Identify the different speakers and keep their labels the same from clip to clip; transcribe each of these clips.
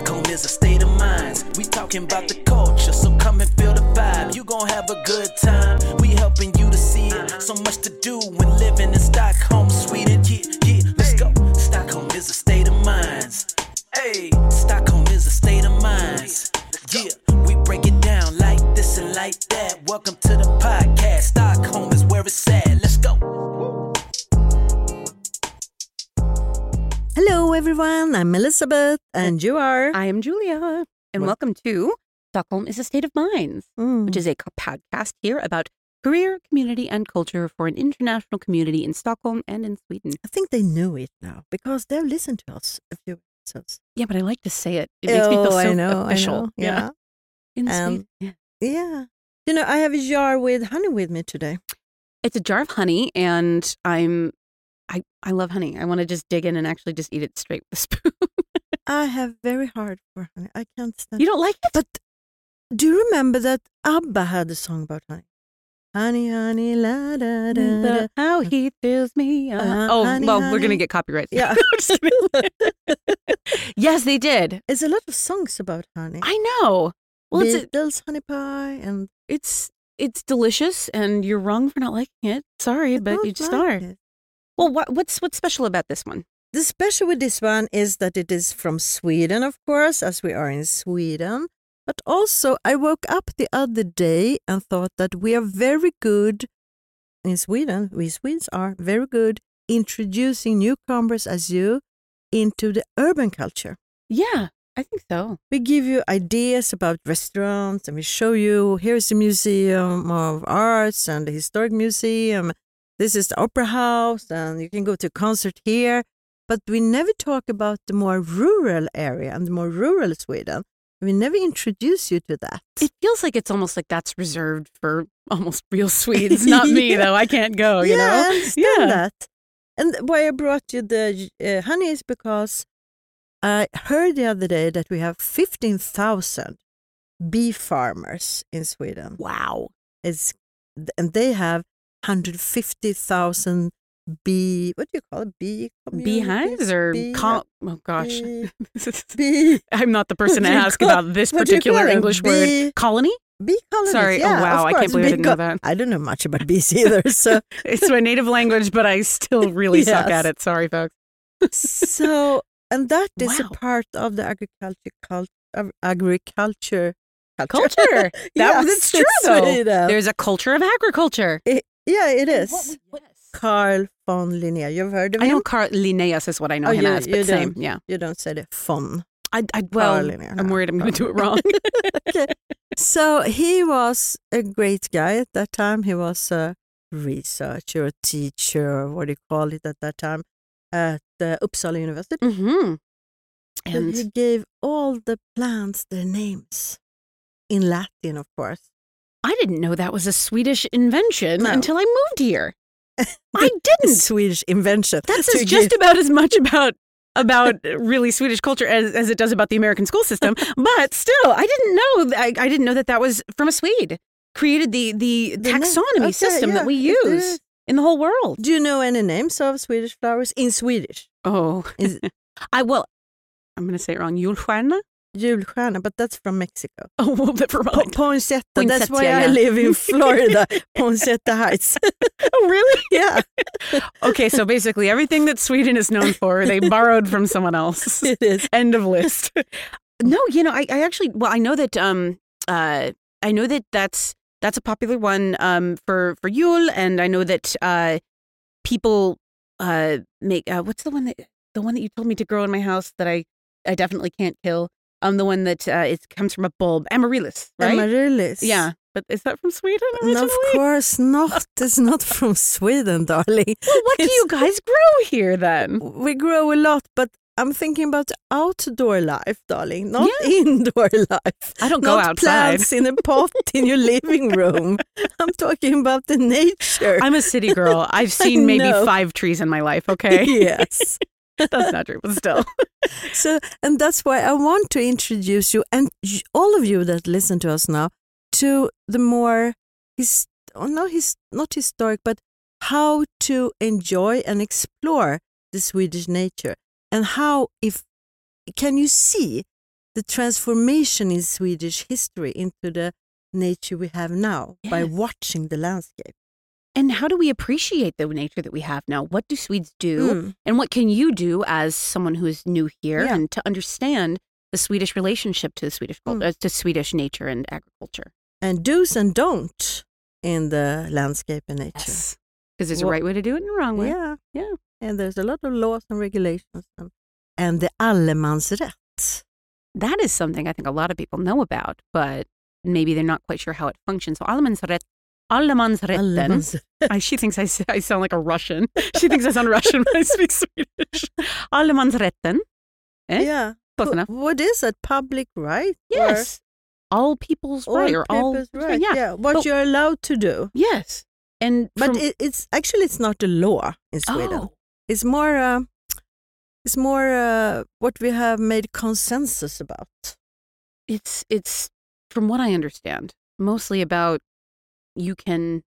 Speaker 1: Stockholm is a state of mind. We talking about the culture, so come and feel the vibe. You gon' have a good time. We helping you to see it. So much to do when living in Stockholm, Sweden. Yeah, yeah, let's go. Stockholm is a state of mind. Hey, Stockholm is a state of mind. Yeah, we break it down like this and like that. Welcome to the podcast.
Speaker 2: Everyone. I'm Elisabeth, and you are.
Speaker 3: I am Julia, and
Speaker 2: Wel-
Speaker 3: welcome to Stockholm is a State of Minds,
Speaker 2: Mm.
Speaker 3: which is a podcast here about career, community, and culture for an international community in Stockholm and in Sweden.
Speaker 2: I think they knew it now because they've listened to us a few episodes.
Speaker 3: Yeah, but I like to say it. It makes me feel
Speaker 2: Oh,
Speaker 3: so
Speaker 2: I know,
Speaker 3: official.
Speaker 2: I know. Yeah.
Speaker 3: In
Speaker 2: Um,
Speaker 3: Sweden. Yeah.
Speaker 2: yeah. You know, I have a jar with honey with me today.
Speaker 3: It's a jar of honey, and I'm. I, I love honey. I want to just dig in and actually just eat it straight with a spoon.
Speaker 2: I have very hard for honey. I can't stand
Speaker 3: you don't like it?
Speaker 2: But do you remember that ABBA had a song about honey? Honey, honey, la da da da.
Speaker 3: The- how he fills me up.
Speaker 2: Uh,
Speaker 3: oh,
Speaker 2: honey,
Speaker 3: well, we're going to get copyright.
Speaker 2: Yeah.
Speaker 3: Yes, they did.
Speaker 2: It's a lot of songs about honey.
Speaker 3: I know. Well, it's a,
Speaker 2: Beatles, honey pie, and
Speaker 3: it's it's delicious, and you're wrong for not liking it. Sorry,
Speaker 2: I
Speaker 3: but you just
Speaker 2: like
Speaker 3: are.
Speaker 2: it.
Speaker 3: Well, what what's what's special about this one?
Speaker 2: The special with this one is that it is from Sweden, of course, as we are in Sweden. But also, I woke up the other day and thought that we are very good in Sweden. We Swedes are very good introducing newcomers as you into the urban culture.
Speaker 3: Yeah, I think so.
Speaker 2: We give you ideas about restaurants and we show you here's the Museum of Arts and the Historic Museum. This is the Opera House and you can go to a concert here. But we never talk about the more rural area and the more rural Sweden. We never introduce you to that.
Speaker 3: It feels like it's almost like that's reserved for almost real Swedes, not me
Speaker 2: Yeah.
Speaker 3: though. I can't go. You
Speaker 2: yeah,
Speaker 3: know.
Speaker 2: I understand that. And why I brought you the uh, honey is because I heard the other day that we have 15,000 bee farmers in Sweden.
Speaker 3: Wow.
Speaker 2: It's, and they have 150,000 bee, what do you call it? Bee
Speaker 3: Beehives or
Speaker 2: Bee-
Speaker 3: col- oh gosh,
Speaker 2: bee- bee,
Speaker 3: I'm not the person to ask
Speaker 2: call-
Speaker 3: about this
Speaker 2: what do you call
Speaker 3: particular? English
Speaker 2: Bee-
Speaker 3: word. Colony?
Speaker 2: bee colonies.
Speaker 3: Sorry.
Speaker 2: Oh, yeah,
Speaker 3: oh wow, I can't believe I didn't know that.
Speaker 2: I don't know much about bees either. So,
Speaker 3: It's my native language, but I still really suck at it. Sorry, folks.
Speaker 2: so, and that is
Speaker 3: Wow.
Speaker 2: a part of the agriculture cult, of agriculture
Speaker 3: Culture. That
Speaker 2: Yes,
Speaker 3: it's true though. There's a culture of agriculture.
Speaker 2: It- yeah, it is.
Speaker 3: What- what-
Speaker 2: Carl von Linné. You've heard of
Speaker 3: I
Speaker 2: him?
Speaker 3: know Carl Linnaeus is what I know
Speaker 2: Oh,
Speaker 3: him
Speaker 2: you-
Speaker 3: as, but
Speaker 2: you
Speaker 3: same.
Speaker 2: don't.
Speaker 3: Yeah.
Speaker 2: You don't say the von.
Speaker 3: I, I well,
Speaker 2: Carl Linnaeus.
Speaker 3: I'm worried I'm going to do it wrong.
Speaker 2: okay. So he was a great guy at that time. He was a researcher, a teacher, what do you call it at that time, at uh, Uppsala University.
Speaker 3: hmm
Speaker 2: And
Speaker 3: And
Speaker 2: he gave all the plants their names in Latin, of course.
Speaker 3: I didn't know that was a Swedish invention
Speaker 2: No.
Speaker 3: until I moved here. I didn't.
Speaker 2: Swedish invention.
Speaker 3: That says just about as much about about really Swedish culture as, as it does about the American school system. But still, I didn't know. I, I didn't know that that was from a Swede. Created the the, taxonomy
Speaker 2: okay,
Speaker 3: system
Speaker 2: yeah,
Speaker 3: that we use in the whole world.
Speaker 2: Do you know any names of Swedish flowers in Swedish?
Speaker 3: Oh,
Speaker 2: Is
Speaker 3: I well, I'm going to say it wrong. Julstjärna.
Speaker 2: Julstjärna, but that's from Mexico.
Speaker 3: Oh, well, never
Speaker 2: Po-
Speaker 3: mind.
Speaker 2: Poinsettia, that's
Speaker 3: Poinsettia,
Speaker 2: why I live in Florida. Poinsettia Heights.
Speaker 3: oh, really?
Speaker 2: yeah,
Speaker 3: Okay, so basically everything that Sweden is known for, they borrowed from someone else.
Speaker 2: it is.
Speaker 3: End of list. no, you know, I, I actually, well, I know that, um, uh, I know that that's that's a popular one, um, for for Yule, and I know that, uh, people, uh, make uh, what's the one that the one that you told me to grow in my house that I I definitely can't kill. Um, the one that uh, it comes from a bulb, amaryllis, right?
Speaker 2: Amaryllis.
Speaker 3: yeah, but is that from Sweden
Speaker 2: No,
Speaker 3: originally?
Speaker 2: of course not. It's not from Sweden, darling.
Speaker 3: Well, what do you guys grow here then?
Speaker 2: We grow a lot, but I'm thinking about outdoor life, darling, not indoor life.
Speaker 3: I don't go
Speaker 2: not
Speaker 3: outside.
Speaker 2: plants in a pot in your living room. I'm talking about the nature.
Speaker 3: I'm a city girl. I've seen maybe five trees in my life. Okay,
Speaker 2: yes.
Speaker 3: That's not true, but still.
Speaker 2: So, and that's why I want to introduce you and all of you that listen to us now to the more his, oh, no, his, not historic, but how to enjoy and explore the Swedish nature and how if can you see the transformation in Swedish history into the nature we have now by watching the landscape.
Speaker 3: And how do we appreciate the nature that we have now? What do Swedes do?
Speaker 2: Mm.
Speaker 3: And what can you do as someone who is new here
Speaker 2: Yeah.
Speaker 3: and to understand the Swedish relationship to the Swedish culture,
Speaker 2: Mm.
Speaker 3: uh, to Swedish nature and agriculture?
Speaker 2: And do's and don't in the landscape and nature.
Speaker 3: Because there's a right way to do it and a wrong way.
Speaker 2: Yeah.
Speaker 3: Yeah.
Speaker 2: And there's a lot of laws and regulations and, and the allemansrätt.
Speaker 3: That is something I think a lot of people know about, but maybe they're not quite sure how it functions. So allemansrätt, allemansrätten.
Speaker 2: Allemans-
Speaker 3: I, she thinks I, I sound like a Russian. She thinks I sound Russian when I speak Swedish. Allemansrätten. Eh?
Speaker 2: Yeah.
Speaker 3: Close enough.
Speaker 2: What is that? Public right? Or
Speaker 3: Yes. All people's
Speaker 2: All
Speaker 3: right or all
Speaker 2: people's right.
Speaker 3: Yeah.
Speaker 2: Yeah. What
Speaker 3: But-
Speaker 2: you're allowed to do.
Speaker 3: Yes. And
Speaker 2: But
Speaker 3: from-
Speaker 2: it, it's actually it's not a law in Sweden.
Speaker 3: Oh,
Speaker 2: It's more uh, it's more uh, what we have made consensus about.
Speaker 3: it's it's from what I understand, mostly about you can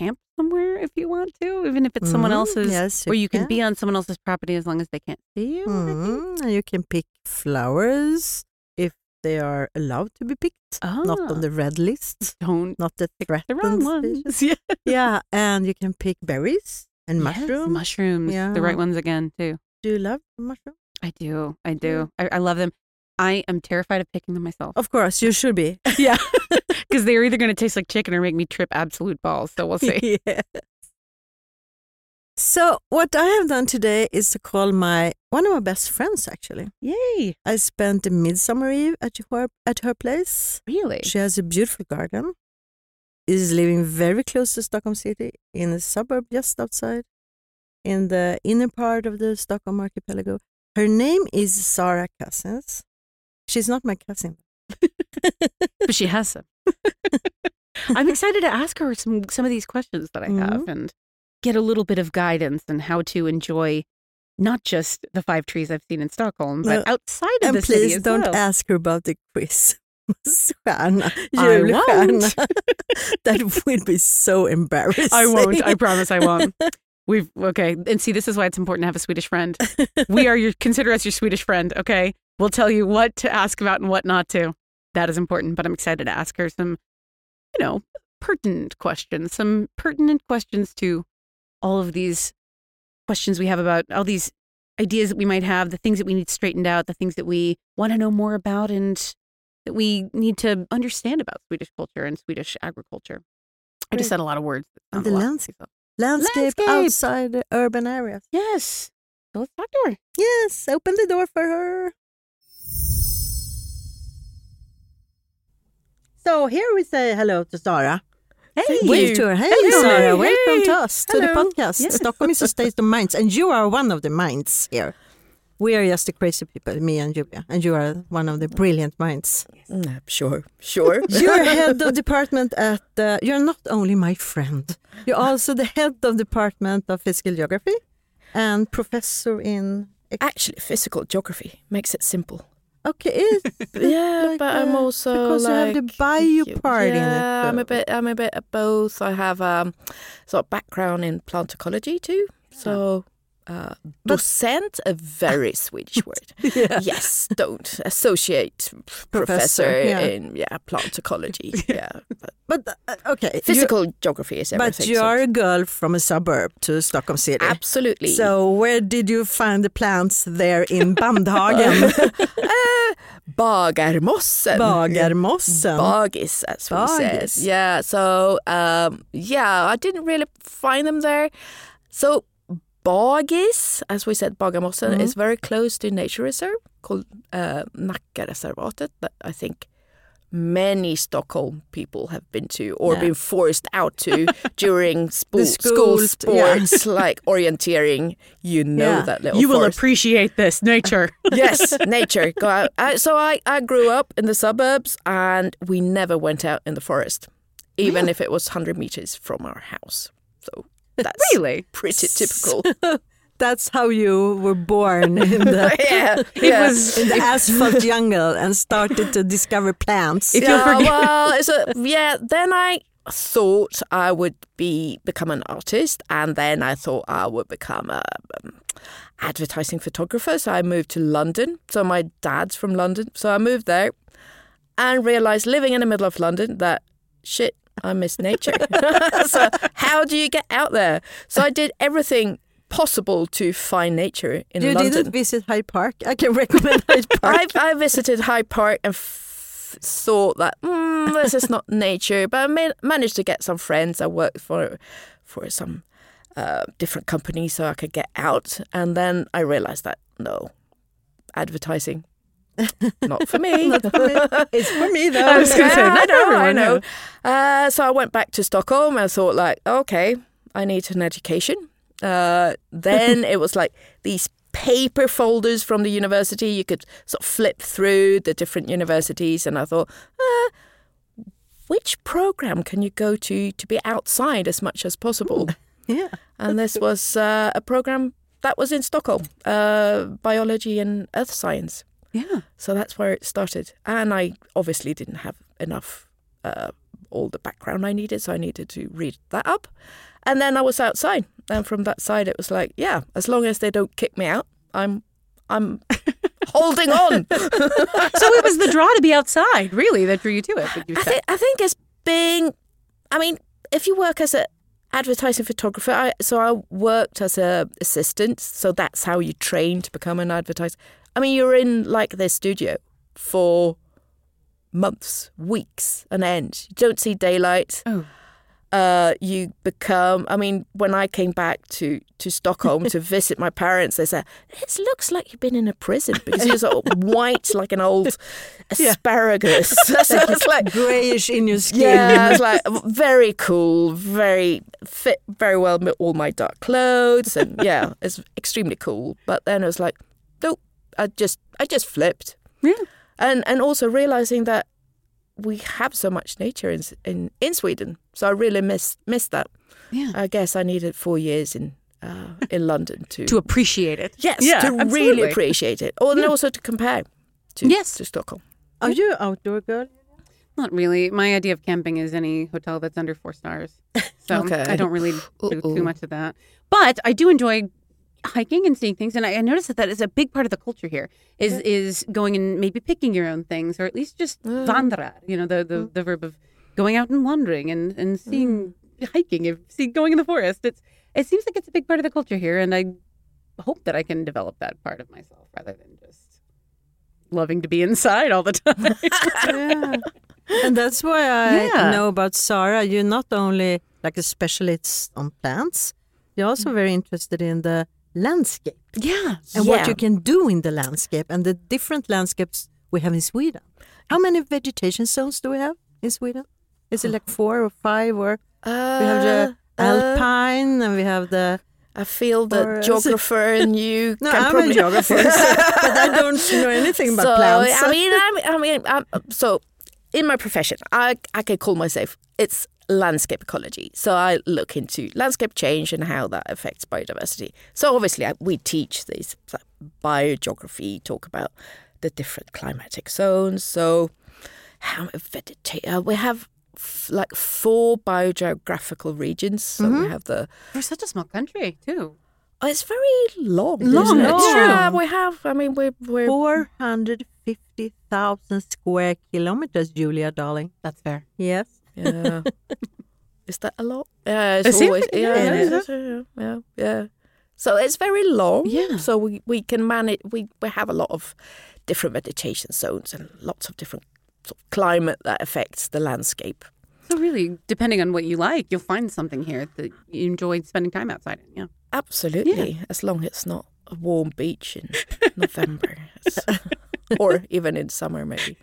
Speaker 3: camp somewhere if you want to, even if it's someone
Speaker 2: Mhm.
Speaker 3: else's
Speaker 2: Yes,
Speaker 3: or you can be on someone else's property as long as they can't see you.
Speaker 2: Mhm. And you can pick flowers if they are allowed to be picked, not
Speaker 3: Ah.
Speaker 2: on the red list,
Speaker 3: Don't
Speaker 2: not the
Speaker 3: pick the wrong ones. Yeah.
Speaker 2: Yeah, and you can pick berries and
Speaker 3: Yes,
Speaker 2: mushrooms.
Speaker 3: mushrooms. The right ones again too.
Speaker 2: Do you love mushrooms?
Speaker 3: I do. I do. I, I love them. I am terrified of picking them myself.
Speaker 2: Of course, you should be.
Speaker 3: Yeah. Because they're either going to taste like chicken or make me trip absolute balls. So we'll see.
Speaker 2: yes. So what I have done today is to call my one of my best friends. Actually,
Speaker 3: Yay.
Speaker 2: I spent the midsummer eve at her at her place.
Speaker 3: Really?
Speaker 2: She has a beautiful garden. Is living very close to Stockholm city in a suburb just outside, in the inner part of the Stockholm archipelago. Her name is Sara Cousins. She's not my cousin.
Speaker 3: but she has some. I'm excited to ask her some some of these questions that I have
Speaker 2: Mhm.
Speaker 3: and get a little bit of guidance on how to enjoy not just the five trees I've seen in Stockholm, but
Speaker 2: No,
Speaker 3: outside of
Speaker 2: And
Speaker 3: the city
Speaker 2: please don't
Speaker 3: well.
Speaker 2: ask her about the Christmasstjärna,
Speaker 3: I
Speaker 2: julstjärna.
Speaker 3: won't.
Speaker 2: that would be so embarrassing.
Speaker 3: I won't. I promise I won't. We've okay, and see, this is why it's important to have a Swedish friend. We are your consider us your Swedish friend. Okay, we'll tell you what to ask about and what not to. That is important. But I'm excited to ask her some, you know, pertinent questions, some pertinent questions to all of these questions we have about all these ideas that we might have, the things that we need straightened out, the things that we want to know more about, and that we need to understand about Swedish culture and Swedish agriculture. I just said a lot of words. that
Speaker 2: And
Speaker 3: sound
Speaker 2: the landscape. Landscape,
Speaker 3: Landscape.
Speaker 2: outside the urban areas.
Speaker 3: Yes. So let's talk to her.
Speaker 2: Yes, open the door for her. So here we say hello to Sarah.
Speaker 3: Hey.
Speaker 2: Wave to her. Hey,
Speaker 3: Hello.
Speaker 2: Sarah.
Speaker 3: Hey.
Speaker 2: Welcome to us, to the
Speaker 3: Hello.
Speaker 2: podcast.
Speaker 3: Yes.
Speaker 2: Stockholm is a state of minds, and you are one of the minds here. We are just the crazy people, me and Julia, and you are one of the brilliant minds.
Speaker 4: Mm, sure, sure.
Speaker 2: You're head of department at. Uh, you're not only my friend. You're also the head of department of physical geography, and professor in.
Speaker 4: Actually, physical geography makes it simple.
Speaker 2: Okay, is
Speaker 4: Yeah,
Speaker 2: Like,
Speaker 4: but I'm
Speaker 2: uh,
Speaker 4: also
Speaker 2: because you have the
Speaker 4: like-
Speaker 2: bio part in it,
Speaker 4: Yeah, I'm a bit. I'm a bit of both. I have um, sort of background in plant ecology too. So. Uh, docent, a very Swedish word.
Speaker 2: yeah.
Speaker 4: Yes, don't associate
Speaker 2: Professor,
Speaker 4: professor,
Speaker 2: yeah.
Speaker 4: in yeah plant ecology. yeah, but
Speaker 2: But uh, okay, you-
Speaker 4: physical geography is everything.
Speaker 2: But you
Speaker 4: so-
Speaker 2: are a girl from a suburb to Stockholm City.
Speaker 4: absolutely.
Speaker 2: So where did you find the plants there in Bandhagen?
Speaker 4: uh, Bagarmossen.
Speaker 2: Bagarmossen.
Speaker 4: Bagis, as we said.
Speaker 2: Bagis.
Speaker 4: Yeah. So um, yeah, I didn't really find them there. So Bagis, as we said, Bagarmossen
Speaker 2: Mhm.
Speaker 4: is very close to a nature reserve called uh, Nackareservatet that I think many Stockholm people have been to or
Speaker 2: Yeah.
Speaker 4: been forced out to during spo-
Speaker 2: school st- yeah.
Speaker 4: sports like orienteering. You know
Speaker 2: Yeah.
Speaker 4: that little
Speaker 3: You will
Speaker 4: forest
Speaker 3: appreciate this nature.
Speaker 4: yes, nature. Go out. I, so I, I grew up in the suburbs and we never went out in the forest, even if it was 100 meters from our house. That's
Speaker 3: really?
Speaker 4: pretty typical.
Speaker 2: That's how you were born in the,
Speaker 4: yeah.
Speaker 3: It
Speaker 4: yeah.
Speaker 3: was
Speaker 2: in the asphalt jungle and started to discover plants.
Speaker 3: If
Speaker 4: yeah, well, so yeah, then I thought I would be become an artist, and then I thought I would become a um, advertising photographer. So I moved to London. So my dad's from London, so I moved there and realized living in the middle of London that shit, I miss nature. so how do you get out there? So I did everything possible to find nature in
Speaker 2: you
Speaker 4: London.
Speaker 2: didn't visit Hyde Park. I can recommend Hyde Park.
Speaker 4: I, I visited Hyde Park and f- thought that mm, this is not nature, but I ma- managed to get some friends. I worked for for some uh, different companies so I could get out, and then I realized that no, advertising. Not for me.
Speaker 2: Not for me. It's for me though.
Speaker 3: I was gonna say, not
Speaker 4: I know, I
Speaker 3: everyone,
Speaker 4: know. Uh, so I went back to Stockholm. I thought, like, okay, I need an education. Uh, then it was like these paper folders from the university. You could sort of flip through the different universities, and I thought, uh, which program can you go to to be outside as much as possible?
Speaker 2: Yeah.
Speaker 4: and this was uh, a program that was in Stockholm, uh, biology and earth science.
Speaker 3: Yeah.
Speaker 4: So that's where it started. And I obviously didn't have enough, uh, all the background I needed. So I needed to read that up. And then I was outside. And from that side, it was like, yeah, as long as they don't kick me out, I'm, I'm holding on.
Speaker 3: So it was the draw to be outside, really, that drew you to it. you
Speaker 4: I think, I think it's being, I mean, if you work as an advertising photographer, I, so I worked as a assistant. So that's how you train to become an advertiser. I mean, you're in like this studio for months, weeks, an end. You don't see daylight.
Speaker 3: Oh.
Speaker 4: Uh, you become. I mean, when I came back to to Stockholm to visit my parents, they said it looks like you've been in a prison because you're sort of white like an old asparagus. so it's like
Speaker 2: Grayish in your skin.
Speaker 4: yeah, it's like very cool, very fit very well with all my dark clothes, and yeah, it's extremely cool. But then it was like, I just I just flipped,
Speaker 3: Yeah.
Speaker 4: and and also realizing that we have so much nature in in, in Sweden, so I really missed missed that.
Speaker 3: Yeah.
Speaker 4: I guess I needed four years in uh, in London to
Speaker 3: To appreciate it.
Speaker 4: yes
Speaker 3: Yeah,
Speaker 4: to
Speaker 3: absolutely.
Speaker 4: really appreciate it, or and also to compare to
Speaker 3: Yes.
Speaker 4: to Stockholm.
Speaker 2: Are you an outdoor girl?
Speaker 3: Not really. My idea of camping is any hotel that's under four stars. So
Speaker 4: Okay.
Speaker 3: I don't really do
Speaker 4: Uh-oh.
Speaker 3: too much of that. But I do enjoy hiking and seeing things, and I, I noticed that that is a big part of the culture here. Is is going and maybe picking your own things, or at least just vandra. You know, the the, mm. the verb of going out and wandering and and mm. seeing hiking, if see going in the forest. It's it seems like it's a big part of the culture here, and I hope that I can develop that part of myself rather than just loving to be inside all the time.
Speaker 2: yeah. And that's why I
Speaker 3: Yeah.
Speaker 2: know about Sara. You're not only like a specialist on plants, you're also mm. very interested in the landscape
Speaker 3: yeah.
Speaker 2: and
Speaker 4: Yeah.
Speaker 2: what you can do in the landscape and the different landscapes we have in Sweden. How many vegetation zones do we have in Sweden? Is it like four or five? Or we have the
Speaker 4: Uh, uh,
Speaker 2: alpine and we have the.
Speaker 4: I feel the geographer and you
Speaker 2: No,
Speaker 4: can
Speaker 2: I'm
Speaker 4: probably
Speaker 2: a geographer, but I don't know anything about
Speaker 4: so,
Speaker 2: plants.
Speaker 4: I mean, I mean, I mean um, so in my profession, I I can call myself it's landscape ecology. So I look into landscape change and how that affects biodiversity. So obviously, I, we teach these like, biogeography, talk about the different climatic zones. So how vegetate? Uh, we have. f- Like four biogeographical regions. So we have the
Speaker 3: We're such a small country too.
Speaker 4: Oh, it's very long.
Speaker 3: Long,
Speaker 4: isn't it?
Speaker 3: it's true.
Speaker 4: Yeah, we have. I mean, we're we're
Speaker 2: 450,000 square kilometers, Julia, darling.
Speaker 3: That's fair.
Speaker 2: Yes.
Speaker 4: Yeah. Is that a lot? Yeah,
Speaker 3: It
Speaker 4: it's
Speaker 3: seems
Speaker 4: always
Speaker 3: it
Speaker 4: yeah,
Speaker 2: is.
Speaker 4: yeah, yeah, yeah, yeah. So it's very long.
Speaker 3: Yeah.
Speaker 4: So we we can manage. We we have a lot of different vegetation zones and lots of different sort of climate that affects the landscape.
Speaker 3: So really, depending on what you like, you'll find something here that you enjoy spending time outside. in. Yeah.
Speaker 4: Absolutely, Yeah. as long as it's not a warm beach in November, It's- or even in summer, maybe.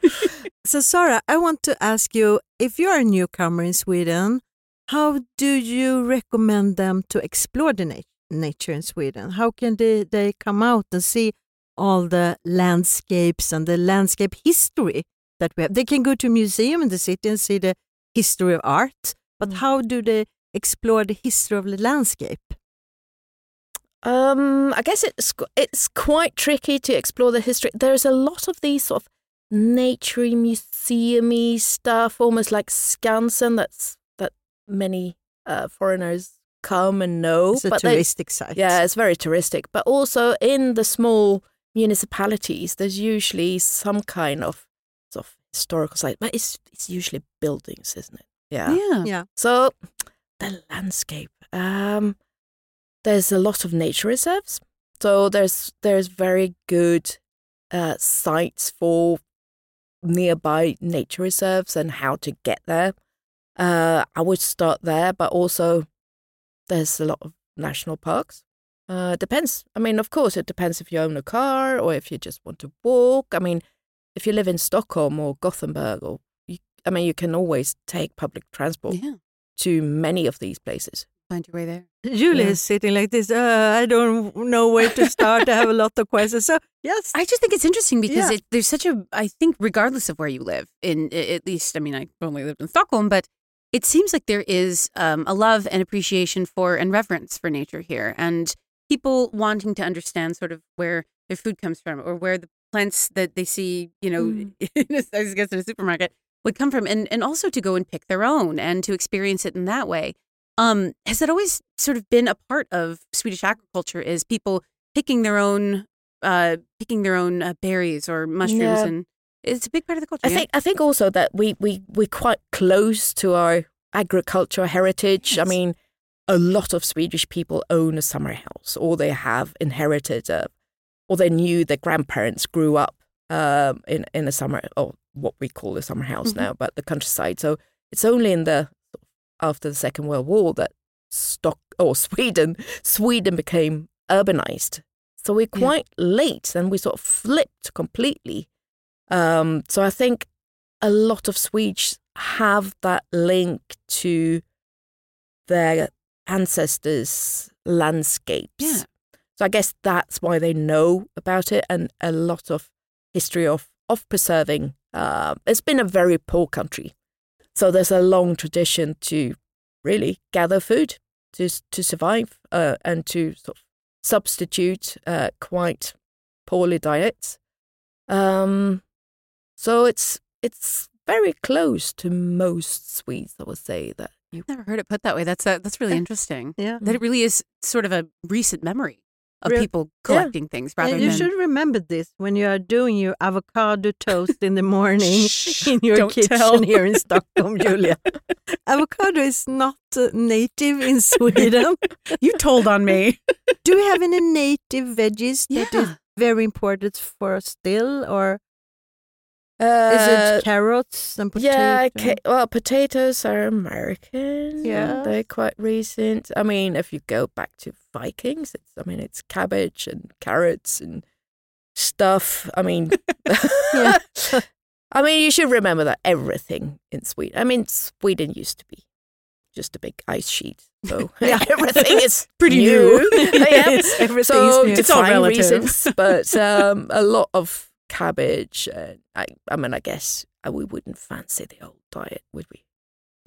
Speaker 2: So, Sara, I want to ask you if you're a newcomer in Sweden, how do you recommend them to explore the nat- nature in Sweden? How can they, they come out and see all the landscapes and the landscape history that we have? They can go to a museum in the city and see the history of art, but mm. how do they explore the history of the landscape?
Speaker 4: Um, I guess it's it's quite tricky to explore the history. There's a lot of these sort of naturey, museumy stuff, almost like Skansen. That's that many uh, foreigners come and know.
Speaker 2: It's a
Speaker 4: but they-
Speaker 2: touristic site.
Speaker 4: yeah, it's very touristic. But also in the small municipalities, there's usually some kind of sort of historical site, but it's it's usually buildings, isn't it? Yeah.
Speaker 3: Yeah.
Speaker 2: Yeah.
Speaker 4: So the landscape. Um, there's a lot of nature reserves. So there's there's very good uh, sites for nearby nature reserves and how to get there. Uh, I would start there, but also there's a lot of national parks. Uh, depends. I mean, of course, it depends if you own a car or if you just want to walk. I mean, if you live in Stockholm or Gothenburg, or you, I mean, you can always take public transport
Speaker 3: Yeah.
Speaker 4: to many of these places.
Speaker 3: Find your way there.
Speaker 2: Julie
Speaker 4: Yeah.
Speaker 2: is sitting like this. Uh, I don't know where to start. I have a lot of questions. So yes,
Speaker 3: I just think it's interesting because
Speaker 2: Yeah.
Speaker 3: it, there's such a. I think regardless of where you live, in at least, I mean, I only lived in Stockholm, but it seems like there is um, a love and appreciation for and reverence for nature here, and people wanting to understand sort of where their food comes from or where the plants that they see, you know,
Speaker 2: Mm.
Speaker 3: in a- I guess in a supermarket would come from, and and also to go and pick their own and to experience it in that way. Um, has that always sort of been a part of Swedish agriculture? Is people picking their own, uh, picking their own uh, berries or mushrooms,
Speaker 4: Yeah.
Speaker 3: and it's a big part of the culture.
Speaker 4: I
Speaker 3: yeah?
Speaker 4: think I think also that we we we're quite close to our agricultural heritage. I mean, a lot of Swedish people own a summer house, or they have inherited, a, or they knew their grandparents grew up um, in in a summer, or what we call the summer house
Speaker 3: Mhm.
Speaker 4: now, but the countryside. So it's only in the after the Second World War that Stock or Sweden Sweden became urbanized. So we're
Speaker 3: Yeah.
Speaker 4: quite late, and we sort of flipped completely. Um, so I think a lot of Swedes have that link to their ancestors' landscapes.
Speaker 3: Yeah.
Speaker 4: So I guess that's why they know about it, and a lot of history of of preserving. Uh, it's been a very poor country, so there's a long tradition to really gather food to to survive uh, and to sort of substitute uh, quite poorly diets. Um, so it's it's very close to most Swedes. I would say that you
Speaker 3: I've never heard it put that way. That's uh, that's really
Speaker 4: Yeah.
Speaker 3: interesting.
Speaker 2: yeah.
Speaker 3: That it really is sort of a recent memory of
Speaker 2: Real-
Speaker 3: people collecting things rather
Speaker 2: And you
Speaker 3: than.
Speaker 2: should remember this when you are doing your avocado toast in the morning in your kitchen
Speaker 3: tell.
Speaker 2: here in Stockholm, Julia. avocado is not uh, native in Sweden.
Speaker 3: you told on me.
Speaker 2: Do we have any native veggies that is very important for us still, or
Speaker 4: uh,
Speaker 2: is it carrots and potatoes?
Speaker 4: Yeah, ca- well, potatoes are American.
Speaker 2: Yeah.
Speaker 4: they're quite recent. I mean, if you go back to Vikings, it's I mean, it's cabbage and carrots and stuff. I mean,
Speaker 2: Yeah.
Speaker 4: I mean, you should remember that everything in Sweden. I mean, Sweden used to be just a big ice sheet, so
Speaker 2: Yeah.
Speaker 4: everything is
Speaker 3: Pretty
Speaker 4: new.
Speaker 3: new.
Speaker 4: yeah.
Speaker 2: Yes, everything
Speaker 4: so
Speaker 2: is new.
Speaker 3: It's all relative.
Speaker 4: reasons, but um, a lot of cabbage. And I, I mean, I guess uh, we wouldn't fancy the old diet, would we?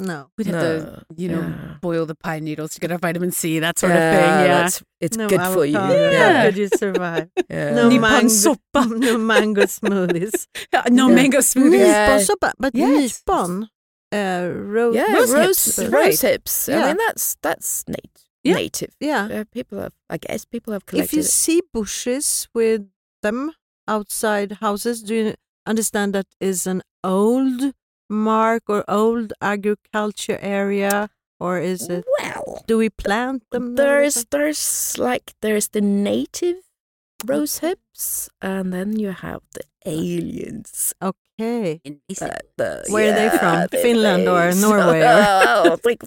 Speaker 2: No.
Speaker 3: We'd have to, you know,
Speaker 4: yeah.
Speaker 3: boil the pine needles to get our vitamin C, that sort of thing. Yeah.
Speaker 4: that's, it's
Speaker 2: no
Speaker 4: good for you.
Speaker 2: avocado.
Speaker 3: Yeah.
Speaker 2: How could you survive?
Speaker 4: Yeah.
Speaker 2: No
Speaker 3: Nypon
Speaker 2: mango,
Speaker 3: soppa.
Speaker 2: no mango smoothies.
Speaker 3: no
Speaker 4: Yeah.
Speaker 3: mango smoothies.
Speaker 4: Yeah.
Speaker 2: Nyponsoppa, but
Speaker 3: Yes.
Speaker 2: nypon, uh, ro-
Speaker 4: yeah,
Speaker 2: rose
Speaker 4: rose,
Speaker 2: hips.
Speaker 4: rose,
Speaker 3: right.
Speaker 4: hips. I mean, that's that's nat-
Speaker 3: Yeah.
Speaker 4: native.
Speaker 2: Yeah.
Speaker 4: Uh, people have, I guess, people have collected.
Speaker 2: If you
Speaker 4: it.
Speaker 2: see bushes with them outside houses, do you understand that is an old mark or old agriculture area, or is it?
Speaker 4: Well,
Speaker 2: Do we plant them?
Speaker 4: there's there's like there's the native rose hips, and then you have the aliens.
Speaker 2: okay.
Speaker 3: Invasive.
Speaker 4: Uh, the,
Speaker 2: Where are they from?
Speaker 4: the
Speaker 2: Finland or. Norway or-
Speaker 4: oh, like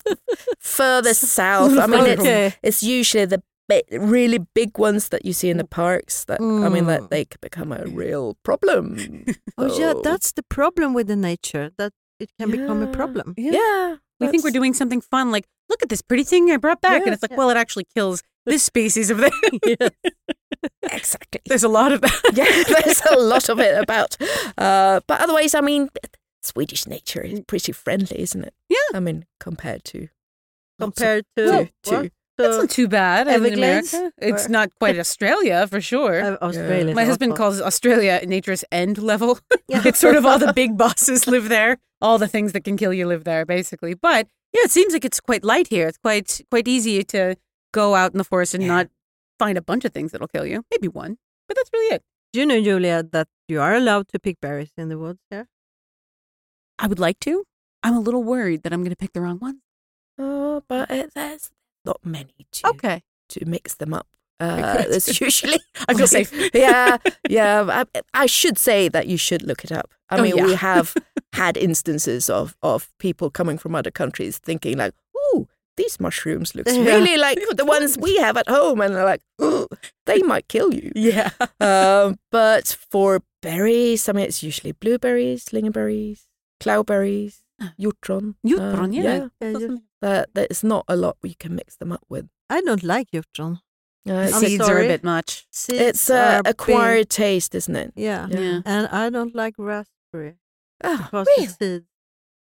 Speaker 4: further south. I mean, it's,
Speaker 2: okay.
Speaker 4: it's usually the bi- really big ones that you see in the parks. That I mean,
Speaker 2: Mm.
Speaker 4: that they could become a real problem.
Speaker 2: Oh yeah, that's the problem with the nature that it can become a problem.
Speaker 4: yeah.
Speaker 3: We think we're doing something fun, like, look at this pretty thing I brought back.
Speaker 4: Yeah,
Speaker 3: and it's like,
Speaker 2: yeah.
Speaker 3: well, it actually kills this species over there.
Speaker 4: exactly.
Speaker 3: There's a lot of that.
Speaker 4: yeah, there's a lot of it about. Uh, but otherwise, I mean, Swedish nature is pretty friendly, isn't it?
Speaker 3: Yeah.
Speaker 4: I mean, compared to lots of-
Speaker 2: Compared to,
Speaker 4: to,
Speaker 2: what?
Speaker 4: To
Speaker 3: That's not too bad in
Speaker 2: Everglades?
Speaker 3: America. It's
Speaker 2: Or-
Speaker 3: not quite Australia for sure.
Speaker 2: uh, Australia.
Speaker 3: My
Speaker 2: is
Speaker 3: husband
Speaker 2: awful.
Speaker 3: calls Australia nature's end level.
Speaker 2: Yeah.
Speaker 3: it's sort of all the big bosses live there. All the things that can kill you live there, basically. But Yeah, it seems like it's quite light here. It's quite quite easy to go out in the forest and not find a bunch of things that'll kill you. Maybe one, but that's really it.
Speaker 2: Do you know, Julia, that you are allowed to pick berries in the woods here?
Speaker 3: I would like to. I'm a little worried that I'm going to pick the wrong one.
Speaker 4: Oh, but it, there's not many to
Speaker 3: Okay.
Speaker 4: to mix them up. Uh, there's usually
Speaker 3: I feel safe.
Speaker 4: yeah, yeah. I, I should say that you should look it up. I
Speaker 3: Oh,
Speaker 4: mean,
Speaker 3: yeah.
Speaker 4: we have had instances of of people coming from other countries thinking like, "Ooh, these mushrooms look
Speaker 2: Yeah.
Speaker 4: really like the ones we have at home," and they're like, "Ooh, they might kill you."
Speaker 3: Yeah.
Speaker 4: um, but for berries, I mean, it's usually blueberries, lingonberries, cloudberries, hjortron.
Speaker 3: Hjortron,
Speaker 4: uh,
Speaker 3: yeah.
Speaker 4: yeah.
Speaker 2: Yeah, you-
Speaker 4: That there's not a lot you can mix them up with.
Speaker 2: I don't like hjortron.
Speaker 4: Uh,
Speaker 2: I'm
Speaker 4: it's,
Speaker 3: Seeds are a bit much.
Speaker 2: Seeds
Speaker 4: it's
Speaker 2: are
Speaker 4: a
Speaker 2: big.
Speaker 4: acquired taste, isn't it?
Speaker 2: Yeah.
Speaker 3: Yeah.
Speaker 2: and I don't like raspberry
Speaker 4: Oh,
Speaker 2: because
Speaker 4: really?
Speaker 2: the seeds.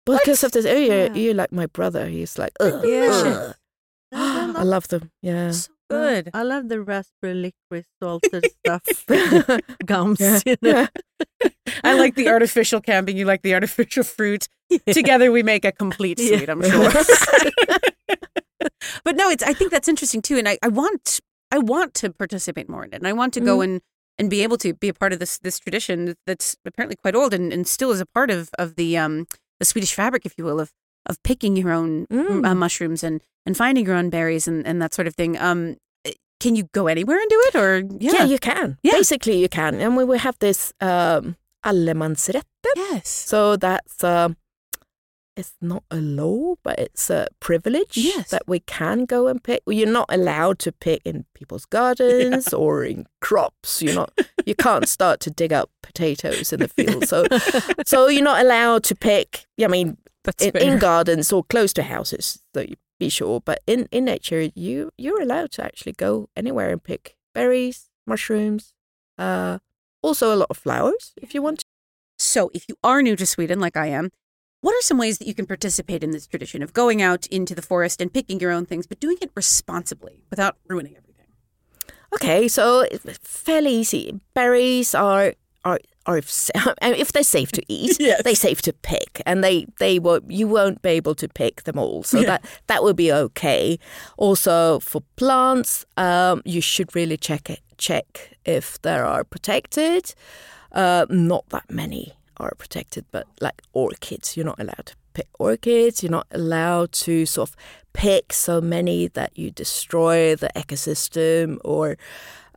Speaker 4: Because of this, oh, you're,
Speaker 2: Yeah.
Speaker 4: you're like my brother. He's like, Ugh,
Speaker 2: Yeah.
Speaker 4: ugh.
Speaker 2: I
Speaker 4: I love them. Yeah.
Speaker 3: So good.
Speaker 2: I love the raspberry licorice salted stuff. Gums,
Speaker 4: Yeah.
Speaker 2: you know.
Speaker 3: I like the artificial camping. You like the artificial fruit. Together we make a complete
Speaker 2: Yeah.
Speaker 3: suite, I'm sure. but no, it's I think that's interesting too. And I, I want I want to participate more in it. And I want to go and and be able to be a part of this this tradition that's apparently quite old and, and still is a part of of the um the Swedish fabric, if you will, of of picking your own
Speaker 4: Mm.
Speaker 3: uh, mushrooms and and finding your own berries and, and that sort of thing. Um, can you go anywhere and do it, or
Speaker 4: Yeah,
Speaker 3: yeah,
Speaker 4: you can.
Speaker 3: Yeah.
Speaker 4: Basically, you can. And we will have this um, allemansrätten.
Speaker 3: yes,
Speaker 4: So that's um, it's not a law, but it's a privilege
Speaker 3: Yes.
Speaker 4: that we can go and pick. Well, you're not allowed to pick in people's gardens or in crops. You're not. You can't start to dig up potatoes in the field. So, so you're not allowed to pick. I mean,
Speaker 3: that's
Speaker 4: in, in gardens or close to houses, so you be sure. But in, in nature, you you're allowed to actually go anywhere and pick berries, mushrooms, uh, also a lot of flowers if you want. to.
Speaker 3: So, if you are new to Sweden, like I am, what are some ways that you can participate in this tradition of going out into the forest and picking your own things, but doing it responsibly without ruining everything?
Speaker 4: Okay, so it's fairly easy. Berries are are are if, if they're safe to eat,
Speaker 3: Yes.
Speaker 4: they're safe to pick, and they they will you won't be able to pick them all, so that that will be okay. Also for plants, um, you should really check it check if they are protected. Uh, not that many are protected, but like orchids, you're not allowed to pick orchids. You're not allowed to sort of pick so many that you destroy the ecosystem or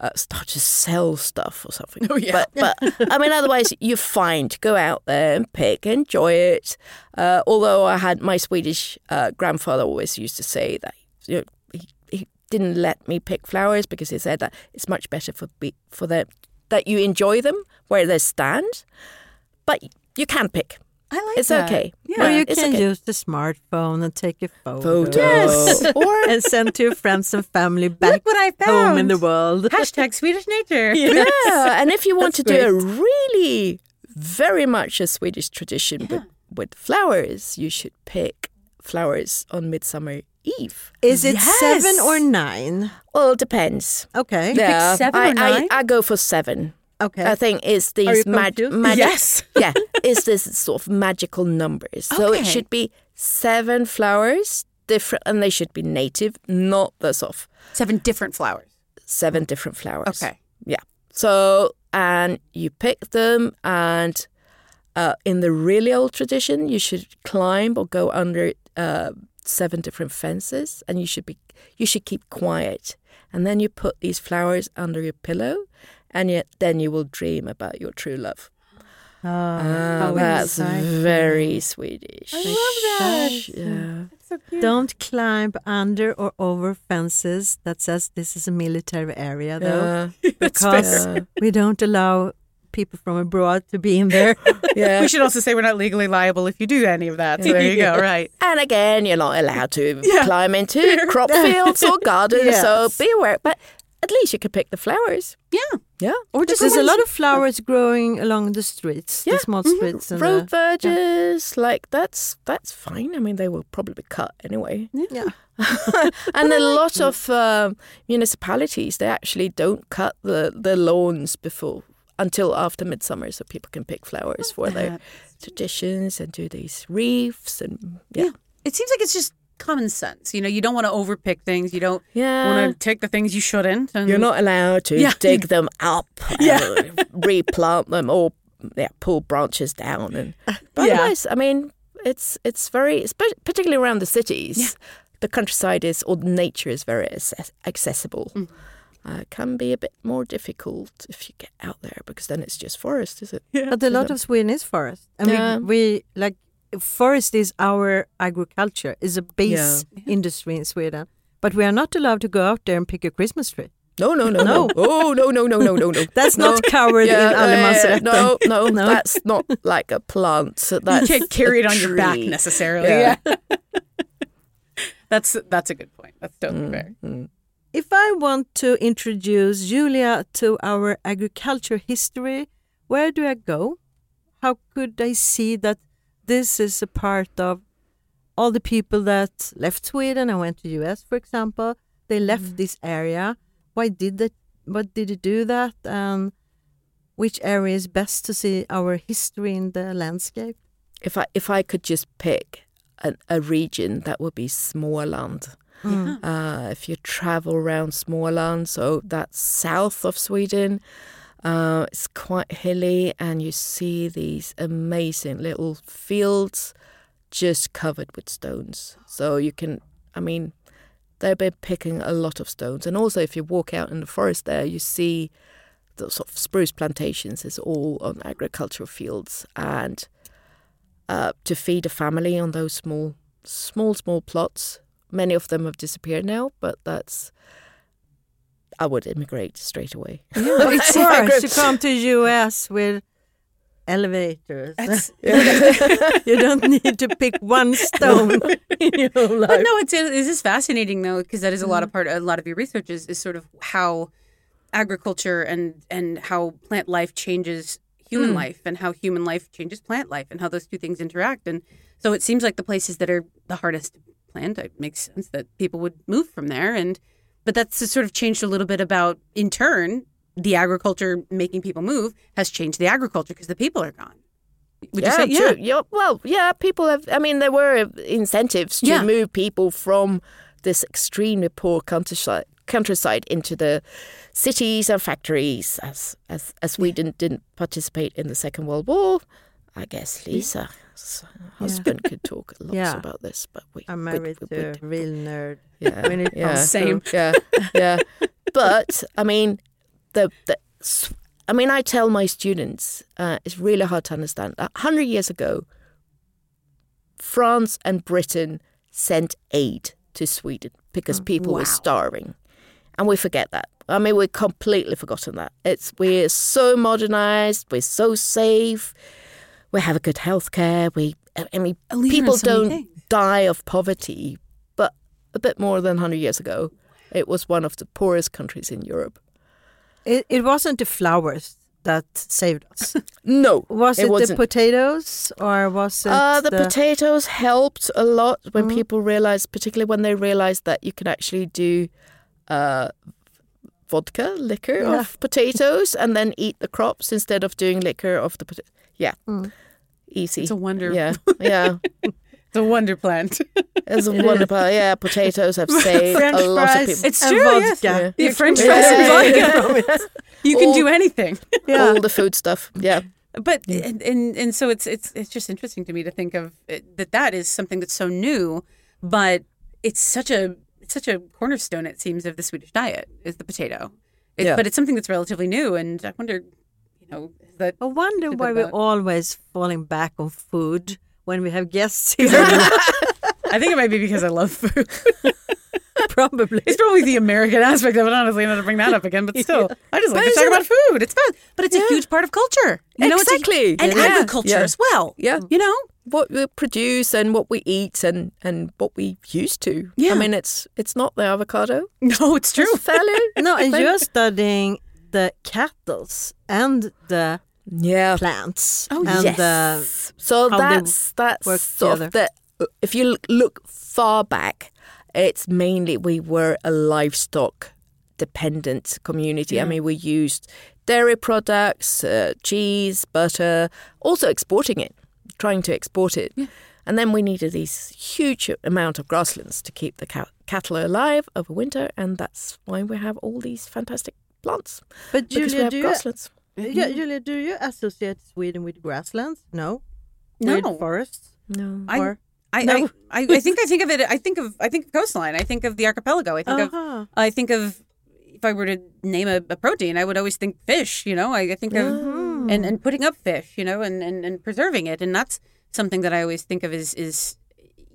Speaker 4: uh, start to sell stuff or something.
Speaker 3: Oh, yeah.
Speaker 4: But, but I mean, otherwise, you're fine to go out there and pick, enjoy it. Uh, although I had my Swedish uh, grandfather always used to say that you know, he, he didn't let me pick flowers because he said that it's much better for be, for them that you enjoy them where they stand, but you can pick.
Speaker 3: I like
Speaker 4: It's okay.
Speaker 3: Yeah,
Speaker 2: or you can
Speaker 4: okay.
Speaker 2: use the smartphone and take your photo.
Speaker 4: Photo.
Speaker 3: Yes.
Speaker 4: or
Speaker 2: and send to your friends and family back
Speaker 3: what I
Speaker 2: home in the world.
Speaker 3: Hashtag Swedish nature.
Speaker 4: yeah, and if you want to
Speaker 2: That's
Speaker 4: do a really very much a Swedish tradition with, with flowers, you should pick flowers on Midsummer Eve.
Speaker 2: Is it
Speaker 3: Yes.
Speaker 2: seven or nine?
Speaker 4: Well, it depends.
Speaker 2: Okay.
Speaker 4: yeah,
Speaker 3: seven
Speaker 4: I,
Speaker 3: or nine?
Speaker 4: I, I go for seven.
Speaker 2: Okay.
Speaker 4: I think it's these mag- magic.
Speaker 3: Yes.
Speaker 4: yeah, it's this sort of magical numbers. So
Speaker 3: Okay.
Speaker 4: it should be seven flowers, different, and they should be native, not the sort of
Speaker 3: Seven different flowers.
Speaker 4: seven different flowers.
Speaker 3: Okay.
Speaker 4: Yeah. So, and you pick them, and uh, in the really old tradition, you should climb or go under uh, seven different fences, and you should be you should keep quiet, and then you put these flowers under your pillow, and yet then you will dream about your true love.
Speaker 2: Oh,
Speaker 4: Ah, that's
Speaker 2: exciting.
Speaker 4: very Swedish.
Speaker 3: I love that.
Speaker 4: Yeah.
Speaker 3: So cute.
Speaker 2: Don't climb under or over fences that says this is a military area, though,
Speaker 4: Yeah.
Speaker 2: because
Speaker 4: fair.
Speaker 2: we don't allow people from abroad to be in there.
Speaker 4: yeah.
Speaker 3: We should also say we're not legally liable if you do any of that. So there you go. Right.
Speaker 4: And again, you're not allowed to
Speaker 3: Yeah.
Speaker 4: climb into crop fields or gardens,
Speaker 2: Yes.
Speaker 4: so be aware. But at least you could pick the flowers.
Speaker 3: Yeah.
Speaker 4: Yeah.
Speaker 3: Or just
Speaker 2: There's a lot of flowers growing along the streets,
Speaker 4: Yeah.
Speaker 2: the small
Speaker 3: Mhm.
Speaker 2: streets. And
Speaker 4: Road
Speaker 2: the,
Speaker 4: verges, like that's that's fine. I mean, they will probably be cut anyway.
Speaker 2: yeah.
Speaker 4: and a lot of um, municipalities they actually don't cut the, the lawns before until after midsummer, so people can pick flowers for their traditions and do these wreaths and yeah.
Speaker 3: Yeah. It seems like it's just common sense. You know, you don't want to overpick things. You don't
Speaker 4: Yeah.
Speaker 3: want to take the things you shouldn't. And
Speaker 4: You're not allowed to
Speaker 3: Yeah.
Speaker 4: dig them up,
Speaker 3: Yeah.
Speaker 4: and replant them, or yeah, pull branches down. And but
Speaker 3: Yeah.
Speaker 4: otherwise, I mean, it's it's very, particularly around the cities, the countryside is or nature is very accessible.
Speaker 3: Mm.
Speaker 4: Uh, can be a bit more difficult if you get out there because then it's just forest, is it? Yeah.
Speaker 2: But a lot of Sweden is forest, and
Speaker 4: Yeah.
Speaker 2: we, we like forest is our agriculture is a base industry in Sweden. But we are not allowed to go out there and pick a Christmas tree.
Speaker 4: No, no, no, no. Oh, no, no, no, no, no, no.
Speaker 2: That's
Speaker 4: no.
Speaker 2: not covered in allemansrätten.
Speaker 4: no, no,
Speaker 2: No.
Speaker 4: that's not like a plant. So
Speaker 3: you can't carry it
Speaker 4: a
Speaker 3: on your back necessarily.
Speaker 4: Yeah.
Speaker 3: Yeah. that's that's a good point. That's totally mm, fair. Mm.
Speaker 2: If I want to introduce Julia to our agriculture history, where do I go? How could I see that this is a part of all the people that left Sweden and went to the US, for example? They left this area. Why did they? What did it do that? And which area is best to see our history in the landscape?
Speaker 4: If I if I could just pick an, a region, that would be Småland. Uh, if you travel around Småland, so that's south of Sweden, uh, it's quite hilly, and you see these amazing little fields just covered with stones. So you can, I mean, they've been picking a lot of stones, and also if you walk out in the forest there, you see the sort of spruce plantations is all on agricultural fields, and uh, to feed a family on those small, small, small plots. Many of them have disappeared now, but that's. I would immigrate straight away.
Speaker 2: of course, you come to US with elevators. you don't need to pick one stone in your whole life.
Speaker 3: But no, it's this is fascinating though because that is a lot mm-hmm. of part. A lot of your research is, is sort of how agriculture and and how plant life changes human mm. life and how human life changes plant life and how those two things interact. And so it seems like the places that are the hardest to plant, it makes sense that people would move from there. And but that's just sort of changed a little bit about in turn the agriculture making people move has changed the agriculture because the people are gone. Would
Speaker 4: yeah,
Speaker 3: you say
Speaker 4: true. Yeah, well, yeah, people have. I mean, there were incentives to
Speaker 3: Yeah.
Speaker 4: move people from this extremely poor countryside countryside into the cities and factories. As as as Sweden didn't participate in the Second World War, I guess Lisa's husband could talk lots
Speaker 2: Yeah.
Speaker 4: about this, but we
Speaker 2: I'm married
Speaker 4: we-
Speaker 2: to
Speaker 4: we-
Speaker 2: a real nerd.
Speaker 4: yeah,
Speaker 2: when it
Speaker 4: yeah,
Speaker 3: Same.
Speaker 4: yeah, yeah. But I mean, the the. I mean, I tell my students uh, it's really hard to understand. A hundred years ago, France and Britain sent aid to Sweden because people were starving, and we forget that. I mean, we've completely forgotten that. It's we're so modernized, we're so safe, we have a good healthcare. We, I mean,
Speaker 3: A leader in
Speaker 4: people don't
Speaker 3: things.
Speaker 4: die of poverty, but a bit more than 100 years ago, it was one of the poorest countries in Europe.
Speaker 2: It, it wasn't the flowers that saved us.
Speaker 4: No,
Speaker 2: Was it, the
Speaker 4: wasn't.
Speaker 2: potatoes or was it
Speaker 4: Uh, the, potatoes helped a lot when people realized, particularly when they realized that you can actually do uh, vodka, liquor
Speaker 2: Yeah.
Speaker 4: of potatoes, and then eat the crops instead of doing liquor of the potato. Yeah, mm. easy.
Speaker 3: It's a wonder.
Speaker 4: Yeah, yeah.
Speaker 3: It's a wonder plant.
Speaker 4: It's a wonderful. Yeah, potatoes have saved
Speaker 2: French
Speaker 4: a lot of people.
Speaker 3: It's
Speaker 2: and
Speaker 3: true, yes.
Speaker 2: vodka.
Speaker 3: Yeah, French
Speaker 4: Yeah,
Speaker 3: fries and vodka. You can
Speaker 4: All-
Speaker 3: do anything.
Speaker 2: Yeah.
Speaker 4: All the food stuff. Yeah.
Speaker 3: But and, and and so it's it's it's just interesting to me to think of it, that that is something that's so new, but it's such a it's such a cornerstone it seems of the Swedish diet is the potato. It,
Speaker 4: Yeah.
Speaker 3: But it's something that's relatively new, and I wonder, you know, that
Speaker 2: I wonder why we're always falling back on food when we have guests here.
Speaker 3: I think it might be because I love food.
Speaker 2: Probably.
Speaker 3: It's probably the American aspect of it, honestly, not to bring that up again, but still, I just like
Speaker 4: But
Speaker 3: to talk about food. It's fun, but it's a huge part of culture. You know, it's
Speaker 4: Exactly.
Speaker 3: and
Speaker 4: Yeah.
Speaker 3: agriculture
Speaker 4: Yeah.
Speaker 3: as well.
Speaker 4: Yeah.
Speaker 3: you know,
Speaker 4: What we produce and what we eat and, and what we used to.
Speaker 3: Yeah.
Speaker 4: I mean, it's it's not the avocado.
Speaker 3: no, it's true.
Speaker 4: Fairly.
Speaker 2: No, and you're studying the cattles and the
Speaker 4: Yeah.
Speaker 2: plants.
Speaker 3: Oh,
Speaker 2: and
Speaker 4: yes.
Speaker 2: the
Speaker 4: so that's that's sort of the. If you look, far back, it's mainly we were a livestock dependent community. I mean, we used dairy products, uh, cheese, butter, also exporting it, trying to export it. And then we needed these huge amount of grasslands to keep the ca- cattle alive over winter, and that's why we have all these fantastic plants
Speaker 2: But Julia,
Speaker 4: have
Speaker 2: do you,
Speaker 4: grasslands.
Speaker 2: yeah, Julia, do you associate Sweden with grasslands? No.
Speaker 3: No.
Speaker 2: With forests?
Speaker 4: No,
Speaker 3: I,
Speaker 2: Or-
Speaker 3: I,
Speaker 2: No.
Speaker 3: I, I, I think I think of it. I think of I think of coastline. I think of the archipelago. I think of
Speaker 2: Uh-huh.
Speaker 3: I think of if I were to name a, a protein, I would always think fish. You know, I, I think of and and putting up fish. You know, and, and and preserving it, and that's something that I always think of is is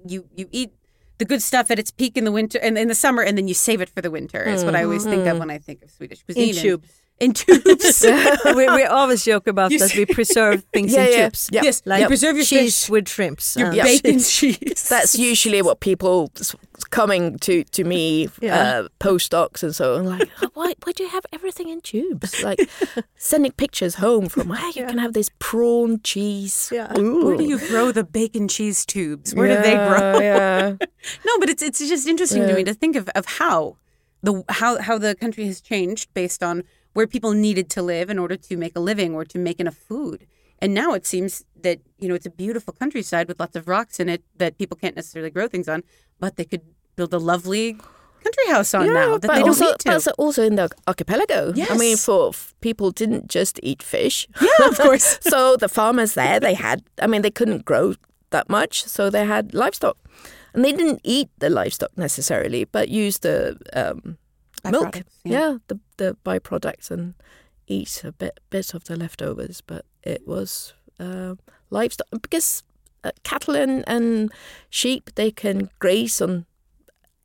Speaker 3: you you eat the good stuff at its peak in the winter and in the summer, and then you save it for the winter. Is what I always think of mm-hmm. when I think of Swedish cuisine.
Speaker 2: In tubes.
Speaker 3: In tubes.
Speaker 2: we, we always joke about
Speaker 3: You
Speaker 2: that
Speaker 3: see-
Speaker 2: we preserve things
Speaker 4: Yeah,
Speaker 2: in
Speaker 4: yeah.
Speaker 2: chips.
Speaker 4: Yep.
Speaker 3: Yes,
Speaker 2: Like
Speaker 3: you preserve your
Speaker 2: cheese
Speaker 3: fish.
Speaker 2: with shrimps.
Speaker 3: Your
Speaker 2: and
Speaker 3: bacon
Speaker 2: cheese.
Speaker 3: cheese.
Speaker 4: that's usually what people coming to to me
Speaker 2: Yeah.
Speaker 4: uh, postdocs and so on like "Oh, why why do you have everything in tubes like sending pictures home from hey you can have this prawn cheese
Speaker 2: Yeah.
Speaker 3: Where do you grow the bacon cheese tubes? Where do they grow?
Speaker 4: yeah
Speaker 3: No, but it's it's just interesting to me to think of, of how the how how the country has changed based on where people needed to live in order to make a living or to make enough food. And now it seems that you know it's a beautiful countryside with lots of rocks in it that people can't necessarily grow things on, but they could build a lovely country house on now that
Speaker 4: but
Speaker 3: they don't
Speaker 4: also,
Speaker 3: need to.
Speaker 4: but also- in the archipelago. I mean, for f- people didn't just eat fish.
Speaker 3: yeah, of course.
Speaker 4: so the farmers there, they had. I mean, they couldn't grow that much, so they had livestock, and they didn't eat the livestock necessarily, but used the um, milk. Yeah.
Speaker 3: yeah.
Speaker 4: the the byproducts and eat a bit bit of the leftovers. But it was uh, livestock because uh, cattle and, and sheep they can graze on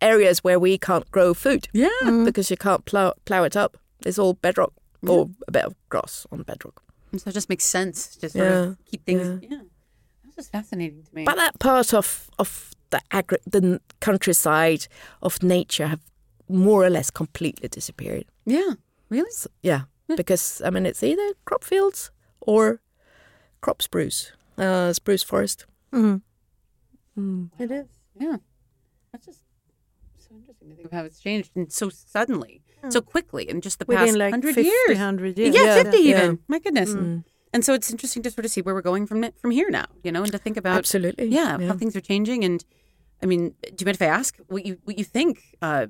Speaker 4: areas where we can't grow food
Speaker 3: Yeah.
Speaker 4: because you can't plow plow it up. It's all bedrock or a bit of grass on bedrock.
Speaker 3: And so it just makes sense to sort
Speaker 4: Yeah,
Speaker 3: of keep things.
Speaker 4: yeah.
Speaker 3: Yeah. That's just fascinating to me.
Speaker 4: But that part of of the agri- the countryside of nature have more or less completely disappeared.
Speaker 3: yeah, really.
Speaker 4: S- yeah, because I mean it's either crop fields or crop spruce, uh, spruce forest.
Speaker 2: Mhm.
Speaker 4: Mm.
Speaker 2: It is.
Speaker 3: Yeah. That's just so interesting to think of how it's changed and so suddenly, so quickly in just the past
Speaker 2: like
Speaker 3: 100
Speaker 2: 50,
Speaker 3: years.
Speaker 2: 100 years.
Speaker 3: Yeah,
Speaker 4: Yeah.
Speaker 3: 50
Speaker 4: Yeah.
Speaker 3: even. My goodness.
Speaker 4: Mm.
Speaker 3: And so it's interesting to sort of see where we're going from from here now, you know, and to think about
Speaker 4: Absolutely.
Speaker 3: yeah, how things are changing and I mean, do you mind if I ask what you what you think uh,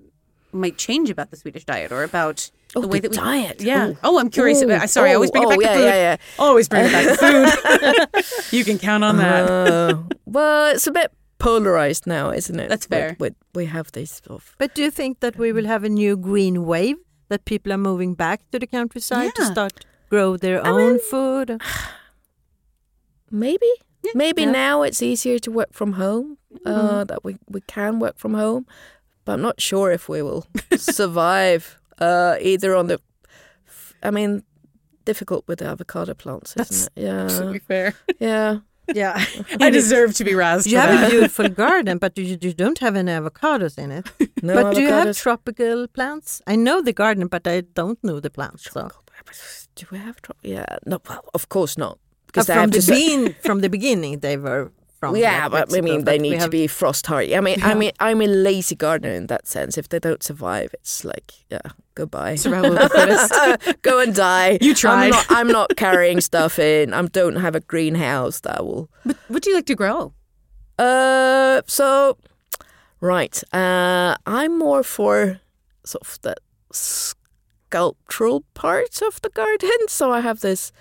Speaker 3: might change about the Swedish diet or about
Speaker 4: Oh,
Speaker 3: the way
Speaker 4: the
Speaker 3: that we
Speaker 4: diet.
Speaker 3: Yeah.
Speaker 4: Ooh.
Speaker 3: Oh, I'm curious.
Speaker 4: Ooh.
Speaker 3: about, sorry, I always bring
Speaker 4: Oh,
Speaker 3: it back
Speaker 4: yeah,
Speaker 3: to food.
Speaker 4: yeah, yeah.
Speaker 3: Always bring it back to food. you can count on that.
Speaker 4: Uh, well, it's a bit polarized now, isn't it?
Speaker 3: That's fair.
Speaker 4: With, we have this sort of
Speaker 2: But do you think that we will have a new green wave that people are moving back to the countryside to start grow their own food?
Speaker 4: maybe maybe
Speaker 2: Yeah.
Speaker 4: now it's easier to work from home. Uh, that we we can work from home, but I'm not sure if we will survive uh, either on the. I mean, difficult with the avocado plants, isn't it? Yeah,
Speaker 3: To be fair,
Speaker 4: yeah.
Speaker 2: Yeah.
Speaker 3: I deserve to be razzed.
Speaker 2: You
Speaker 3: for
Speaker 2: have a beautiful garden, but you, you don't have any avocados in it.
Speaker 4: No
Speaker 2: but do you have tropical plants? I know the garden, but I don't know the plants. So.
Speaker 4: Do we have tro- Yeah, no, well, of course not.
Speaker 2: Uh,
Speaker 4: Because they
Speaker 2: from
Speaker 4: have
Speaker 2: the
Speaker 4: to.
Speaker 2: bean, from the beginning, they were from.
Speaker 4: yeah, but I mean, they need to be frost hardy. I mean, I mean, I'm a lazy gardener in that sense. If they don't survive, it's like, yeah, goodbye.
Speaker 3: Survival of the fittest.
Speaker 4: Go and die.
Speaker 3: You
Speaker 4: I'm not, I'm not carrying stuff in. I don't have a greenhouse that will.
Speaker 3: But what do you like to grow?
Speaker 4: Uh, so, right. Uh, I'm more for sort of the sculptural part of the garden. So I have this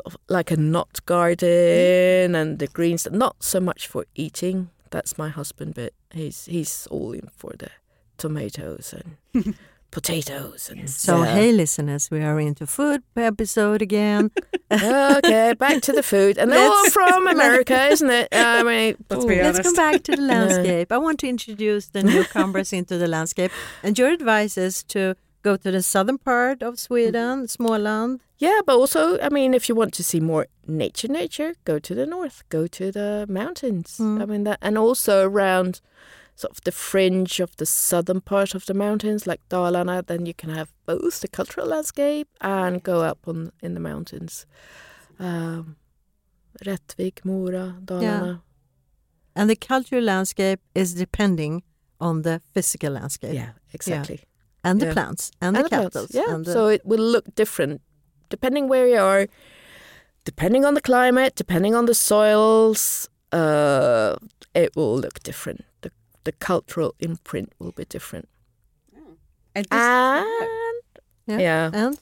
Speaker 4: sort of like a knot garden and the greens. Not so much for eating. That's my husband but He's he's all in for the tomatoes and potatoes and
Speaker 2: So,
Speaker 4: yeah.
Speaker 2: hey, listeners, we are into food episode again.
Speaker 4: okay, back to the food, and they're all from America, isn't it? I mean,
Speaker 3: Let's
Speaker 4: ooh.
Speaker 3: be
Speaker 2: Let's come back to the landscape. I want to introduce the newcomers into the landscape. And your advice is to go to the southern part of Sweden, Småland.
Speaker 4: Yeah, but also, I mean, if you want to see more nature, nature, go to the north, go to the mountains.
Speaker 2: Mm.
Speaker 4: I mean that, and also around sort of the fringe of the southern part of the mountains, like Dalarna. Then you can have both the cultural landscape and go up on in the mountains. Um, Rättvik, Mora, Dalarna. Yeah.
Speaker 2: And the cultural landscape is depending on the physical landscape
Speaker 4: Yeah, exactly.
Speaker 2: And the
Speaker 4: yeah.
Speaker 2: plants and, the
Speaker 4: the plants. Yeah,
Speaker 2: And the,
Speaker 4: so it will look different depending where you are, depending on the climate, depending on the soils. uh, it will look different. The the cultural imprint will be different.
Speaker 3: And this-
Speaker 4: And
Speaker 2: Yeah.
Speaker 4: yeah,
Speaker 2: And,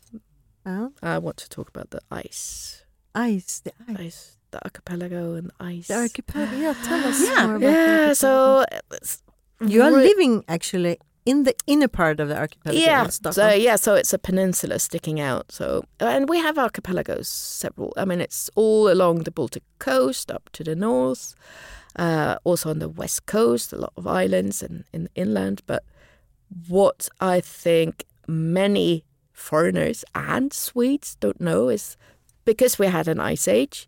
Speaker 2: and
Speaker 4: I want to talk about the ice,
Speaker 2: ice, the ice.
Speaker 4: ice, the archipelago and the ice.
Speaker 2: The archipelago. Yeah, tell us
Speaker 3: Yeah.
Speaker 2: more about
Speaker 4: yeah,
Speaker 2: archipelago.
Speaker 4: so
Speaker 2: you are
Speaker 4: re-
Speaker 2: living actually in the inner part of the archipelago.
Speaker 4: Yeah, so yeah, so it's a peninsula sticking out. So and we have archipelagos, several. I mean, it's all along the Baltic coast up to the north, uh, also on the west coast, a lot of islands and in inland. But what I think many foreigners and Swedes don't know is because we had an ice age.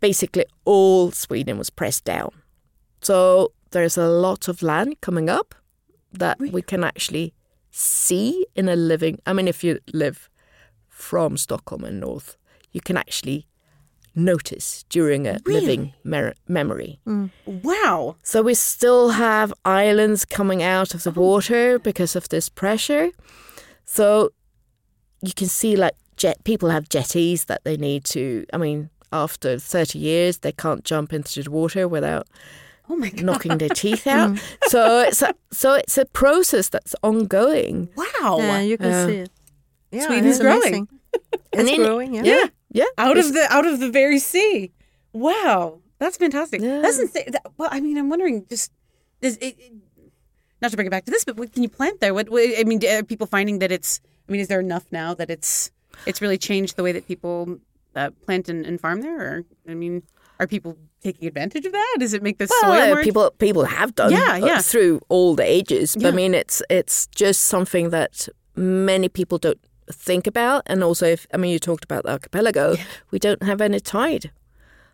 Speaker 4: Basically, all Sweden was pressed down. So there's a lot of land coming up that we can actually see in a living. I mean, if you live from Stockholm and north, you can actually notice during a living mer- memory. Mm.
Speaker 3: wow.
Speaker 4: So we still have islands coming out of the oh. water because of this pressure. So you can see like jet people have jetties that they need to. I mean, after thirty years, they can't jump into the water without
Speaker 3: Oh my god.
Speaker 4: knocking their teeth out. so it's a, so it's a process that's ongoing.
Speaker 3: Wow.
Speaker 2: yeah, you can
Speaker 4: Yeah.
Speaker 2: see it. Yeah,
Speaker 3: Sweden
Speaker 2: it's
Speaker 3: growing.
Speaker 2: amazing. It's
Speaker 4: in-
Speaker 2: growing. Yeah.
Speaker 4: Yeah, yeah.
Speaker 3: out
Speaker 4: It's-
Speaker 3: of the out of the very sea. Wow, that's fantastic.
Speaker 4: Yeah.
Speaker 3: That's insane. That, well, I mean, I'm wondering just is it, it- not to bring it back to this, but what can you plant there? What, what I mean, are people finding that it's? I mean, is there enough now that it's it's really changed the way that people uh, plant and, and farm there? Or I mean, are people taking advantage of that? Does it make the soil
Speaker 4: Well, uh, people people have done
Speaker 3: Yeah,
Speaker 4: uh,
Speaker 3: yeah.
Speaker 4: through all the ages. But
Speaker 3: Yeah.
Speaker 4: I mean, it's it's just something that many people don't think about. And also, if I mean, you talked about the archipelago, we don't have any tide,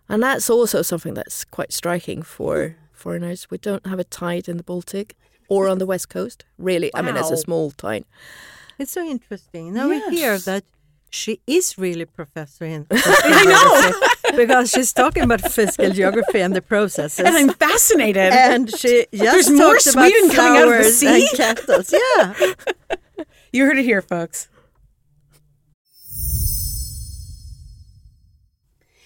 Speaker 4: and that's also something that's quite striking for foreigners. We don't have a tide in the Baltic or on the west coast. Really, I mean, it's a small tide.
Speaker 2: It's so interesting. Now
Speaker 3: Yes.
Speaker 2: we hear that she is really professor in I know because she's talking about physical geography and the processes.
Speaker 3: and I'm fascinated.
Speaker 2: And she just
Speaker 3: There's more
Speaker 2: talked about
Speaker 3: Sweden coming out of the
Speaker 2: flowers
Speaker 3: sea?
Speaker 2: and cactus. Yeah.
Speaker 3: you heard it here, folks.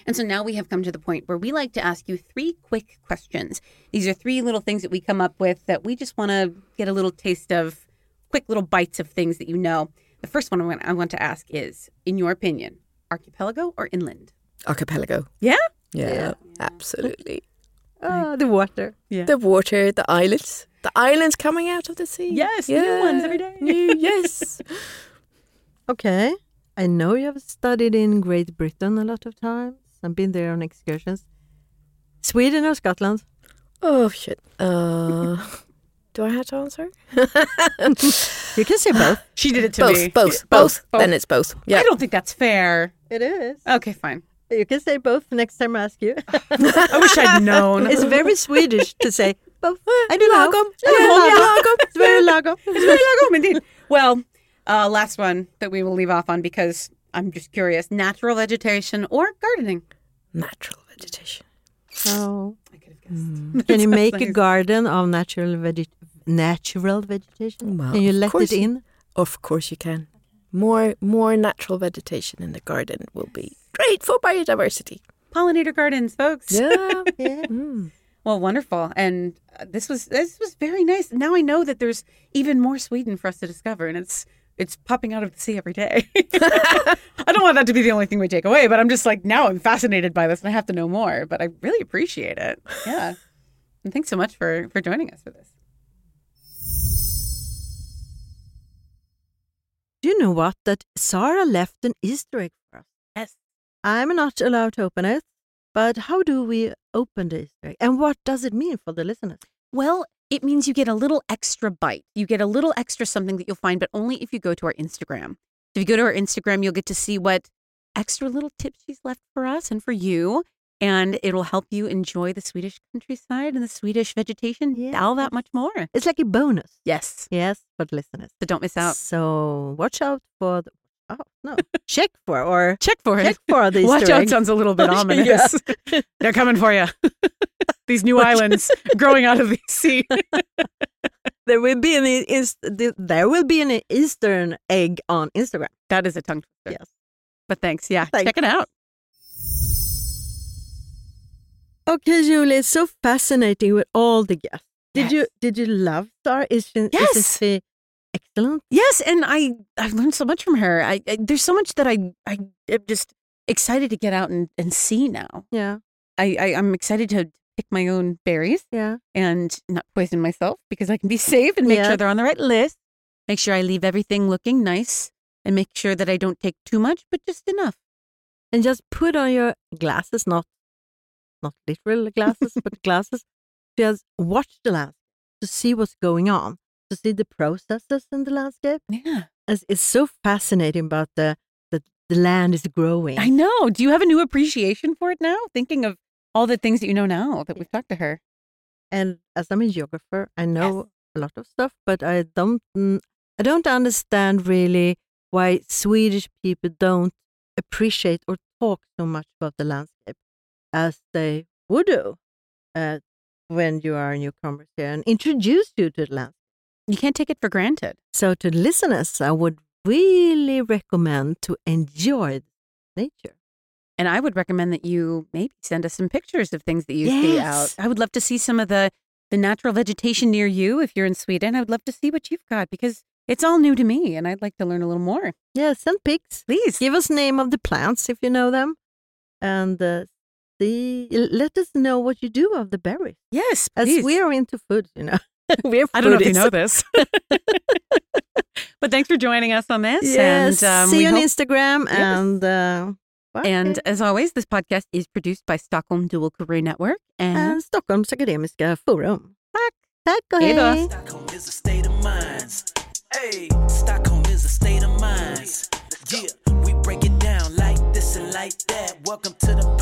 Speaker 3: And so now we have come to the point where we like to ask you three quick questions. These are three little things that we come up with that we just want to get a little taste of, quick little bites of things that you know. The first one I want, I want to ask is, in your opinion, archipelago or inland?
Speaker 4: Archipelago.
Speaker 3: Yeah.
Speaker 4: Yeah, absolutely.
Speaker 2: Oh, the water.
Speaker 3: Yeah.
Speaker 4: The water, the islands, the islands coming out of the sea.
Speaker 3: Yes, yeah. new ones every day.
Speaker 4: New, yes.
Speaker 2: Okay. I know you have studied in Great Britain a lot of times and been there on excursions. Sweden or Scotland?
Speaker 4: Oh shit. Uh, do I have to answer?
Speaker 2: You can say both.
Speaker 3: She did it to
Speaker 4: both,
Speaker 3: me.
Speaker 4: both, both, both. Then it's both. Yeah.
Speaker 3: I don't think that's fair.
Speaker 2: It is.
Speaker 3: Okay, fine.
Speaker 2: You can say both next time I ask you.
Speaker 3: I wish I'd known.
Speaker 2: it's very Swedish to say both. I do know.
Speaker 4: Lagom. Yeah,
Speaker 2: lagom. It's very lagom.
Speaker 3: It's very lagom indeed. Well, uh, last one that we will leave off on because I'm just curious: natural vegetation or gardening.
Speaker 4: Natural vegetation.
Speaker 2: Oh.
Speaker 3: I could have guessed.
Speaker 2: Can you make a garden of natural veg- natural vegetation?
Speaker 4: Well,
Speaker 2: Can you
Speaker 4: of
Speaker 2: let
Speaker 4: course.
Speaker 2: it in?
Speaker 4: Of course you can. More, more natural vegetation in the garden will be great for biodiversity.
Speaker 3: Pollinator gardens, folks.
Speaker 4: Yeah.
Speaker 2: Yeah.
Speaker 4: Mm.
Speaker 3: Well, wonderful. And uh, this was this was very nice. Now I know that there's even more Sweden for us to discover, and it's it's popping out of the sea every day. I don't want that to be the only thing we take away, but I'm just like now I'm fascinated by this, and I have to know more. But I really appreciate it. Yeah. And thanks so much for for joining us for this.
Speaker 2: Do you know what? That Sara left an Easter egg for us.
Speaker 3: Yes.
Speaker 2: I'm not allowed to open it, but how do we open the Easter egg? And what does it mean for the listeners?
Speaker 3: Well, it means you get a little extra bite. You get a little extra something that you'll find, but only if you go to our Instagram. If you go to our Instagram, you'll get to see what extra little tips she's left for us and for you. And it'll help you enjoy the Swedish countryside and the Swedish vegetation
Speaker 2: Yeah.
Speaker 3: all that much more.
Speaker 2: It's like a bonus.
Speaker 3: Yes.
Speaker 2: Yes, for the listeners.
Speaker 3: So don't miss out.
Speaker 2: So watch out for the. Oh, no. Check for or
Speaker 3: Check for
Speaker 2: check
Speaker 3: it.
Speaker 2: for the
Speaker 3: Watch out sounds a little bit ominous. They're coming for you. These new islands growing out of the sea.
Speaker 2: There will be an is there will be an Eastern egg on Instagram.
Speaker 3: that is a tongue twister.
Speaker 2: Yes.
Speaker 3: But thanks. Yeah.
Speaker 2: Thanks.
Speaker 3: Check it out.
Speaker 2: Okay, Julie, it's so fascinating with all the guests. Did
Speaker 3: Yes.
Speaker 2: you did you love Star? Is she,
Speaker 3: Yes.
Speaker 2: is she excellent?
Speaker 3: Yes, and I I've learned so much from her. I, I there's so much that I I am just excited to get out and, and see now.
Speaker 2: Yeah,
Speaker 3: I, I I'm excited to pick my own berries
Speaker 2: yeah.
Speaker 3: and not poison myself because I can be safe and make
Speaker 2: Yeah.
Speaker 3: sure they're on the right list. Make sure I leave everything looking nice and make sure that I don't take too much, but just enough.
Speaker 2: And just put on your glasses, not not literal glasses, but glasses. Just watch the landscape to see what's going on, to see the processes in the landscape.
Speaker 3: Yeah.
Speaker 2: It's, it's so fascinating about the, the the land is growing.
Speaker 3: I know. Do you have a new appreciation for it now? Thinking of all the things that you know now that we've talked to her.
Speaker 2: And as I'm a geographer, I know a lot of stuff, but I don't mm, I don't understand really why Swedish people don't appreciate or talk so much about the landscape as they would do uh, when you are a newcomer here and introduce you to the landscape.
Speaker 3: You can't take it for granted.
Speaker 2: So to listeners, I would really recommend to enjoy nature.
Speaker 3: And I would recommend that you maybe send us some pictures of things that you see out. I would love to see some of the the natural vegetation near you if you're in Sweden. I would love to see what you've got because it's all new to me and I'd like to learn a little more.
Speaker 2: Yeah, send pics.
Speaker 3: Please.
Speaker 2: Give us name of the plants if you know them, and uh, let us know what you do of the berries.
Speaker 3: Yes, please.
Speaker 2: as we are into food, you know. We're.
Speaker 3: I don't know if you know this. but thanks for joining us on this.
Speaker 2: Yes.
Speaker 3: And, um,
Speaker 2: see you on
Speaker 3: hope...
Speaker 2: Instagram.
Speaker 3: Yes.
Speaker 2: And uh,
Speaker 3: and as always, this podcast is produced by Stockholm Dual Career Network and,
Speaker 2: and Stockholms Akademiska Forum.
Speaker 3: Tack!
Speaker 2: Tack och
Speaker 3: hej! Stockholm
Speaker 2: is a state of.
Speaker 1: Hey, Stockholm is a state of. Yeah, we break it down like this and like that. Welcome to the